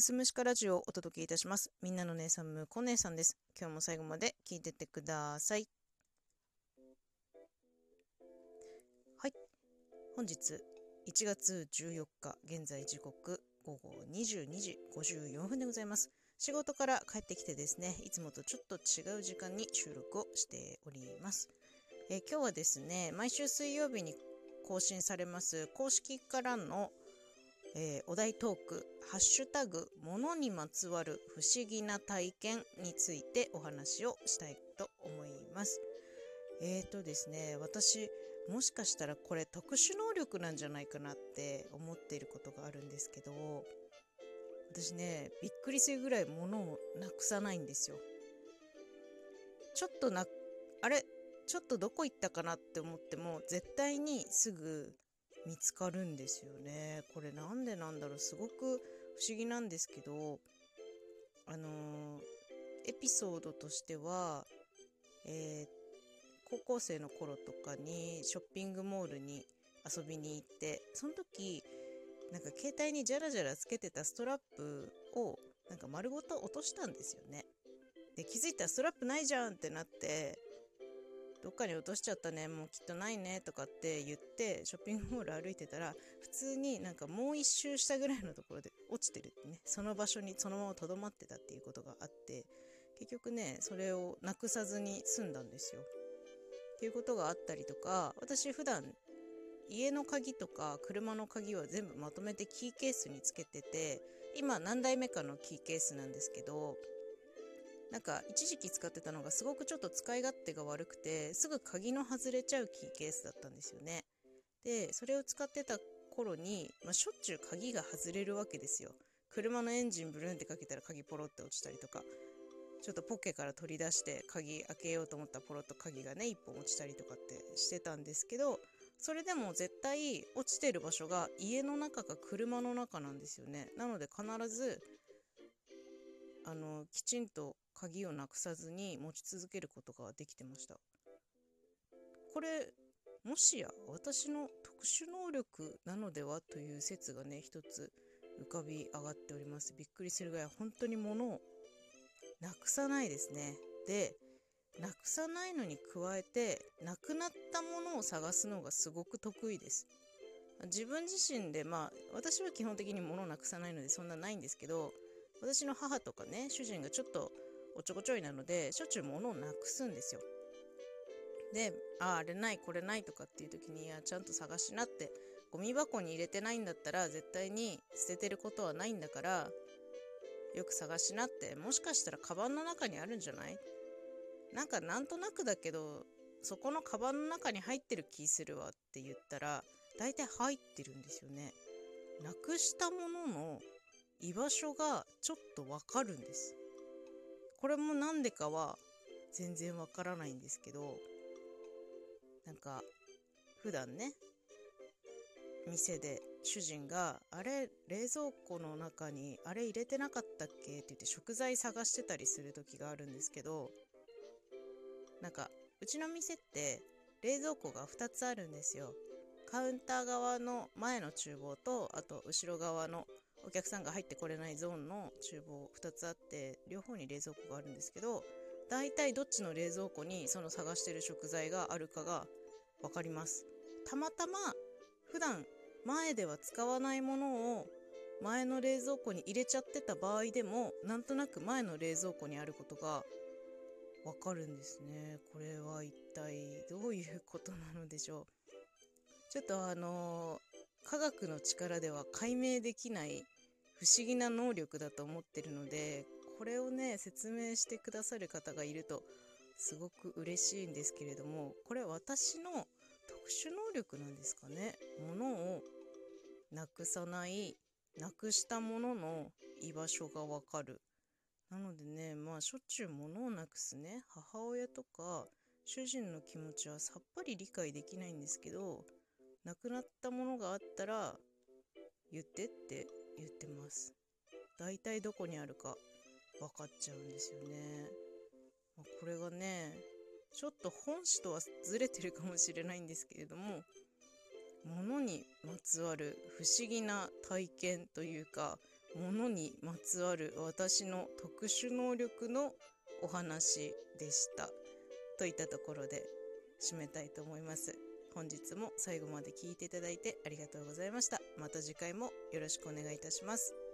すすむしかラジオをお届けいたします。みんなの姉さん、むこ姉さんです。今日も最後まで聞いてってください。はい。本日、1月14日、現在時刻午後22時54分でございます。仕事から帰ってきてですね、いつもとちょっと違う時間に収録をしております。え今日はですね、毎週水曜日に更新されます公式からのえーお題トーク「ハッシュタグ物にまつわる不思議な体験」についてお話をしたいと思います。えーとですね私もしかしたらこれ特殊能力なんじゃないかなって思っていることがあるんですけど私ねびっくりするぐらい物をなくさないんですよ。ちょっとなあれ？ちょっとどこ行ったかなって思っても絶対にすぐ見つかるんですよね。これなすごく不思議なんですけどあのーエピソードとしては、えー高校生の頃とかにショッピングモールに遊びに行ってその時なんか携帯にジャラジャラつけてたストラップをなんか丸ごと落としたんですよね。で気づいたらストラップないじゃんってなってどっかに落としちゃったねもうきっとないねとかって言ってショッピングモール歩いてたら普通になんかもう一周したぐらいのところで落ちてるってねその場所にそのままとどまってたっていうことがあって結局ねそれをなくさずに済んだんですよ。っていうことがあったりとか私普段家の鍵とか車の鍵は全部まとめてキーケースにつけてて今何代目かのキーケースなんですけどなんか一時期使ってたのがすごくちょっと使い勝手が悪くてすぐ鍵の外れちゃうキーケースだったんですよね。でそれを使ってた頃に、まあ、しょっちゅう鍵が外れるわけですよ。車のエンジンブルーンってかけたら鍵ポロって落ちたりとかちょっとポッケから取り出して鍵開けようと思ったらポロッと鍵がね一本落ちたりとかってしてたんですけどそれでも絶対落ちてる場所が家の中か車の中なんですよね。なので必ずあのきちんと鍵をなくさずに持ち続けることができてました。これもしや私の特殊能力なのではという説がね一つ浮かび上がっております。びっくりするぐらい本当に物をなくさないですね。でなくさないのに加えてなくなったものを探すのがすごく得意です。自分自身でまあ私は基本的に物をなくさないのでそんなないんですけど私の母とかね主人がちょっとおちょこちょいなのでしょっちゅう物をなくすんですよ。でああれないこれないとかっていう時にいやちゃんと探しなってゴミ箱に入れてないんだったら絶対に捨ててることはないんだからよく探しなってもしかしたらカバンの中にあるんじゃない？なんかなんとなくだけどそこのカバンの中に入ってる気するわって言ったら大体入ってるんですよね。なくしたものの居場所がちょっとわかるんです。これもなんでかは全然わからないんですけどなんか普段ね店で主人が「あれ冷蔵庫の中にあれ入れてなかったっけ?」って言って食材探してたりする時があるんですけどなんかうちの店って冷蔵庫が2つあるんですよ。カウンター側の前の厨房とあと後ろ側のお客さんが入ってこれないゾーンの厨房2つあって両方に冷蔵庫があるんですけど大体どっちの冷蔵庫にその探してる食材があるかが分かります。たまたま普段前では使わないものを前の冷蔵庫に入れちゃってた場合でもなんとなく前の冷蔵庫にあることが分かるんですね。これは一体どういうことなのでしょう。ちょっとあの科学の力では解明できない不思議な能力だと思ってるのでこれをね説明してくださる方がいるとすごく嬉しいんですけれどもこれ私の特殊能力なんですかね？物をなくさないなくしたものの居場所がわかる。なのでねまあしょっちゅう物をなくすね。母親とか主人の気持ちはさっぱり理解できないんですけどなくなったものがあったら言ってって言ってます大体どこにあるか分かっちゃうんですよね、まこれがねちょっと本誌とはずれてるかもしれないんですけれども物にまつわる不思議な体験というかものにまつわる私の特殊能力のお話でした。といったところで締めたいと思います。本日も最後まで聞いていただいてありがとうございました。また次回もよろしくお願いいたします。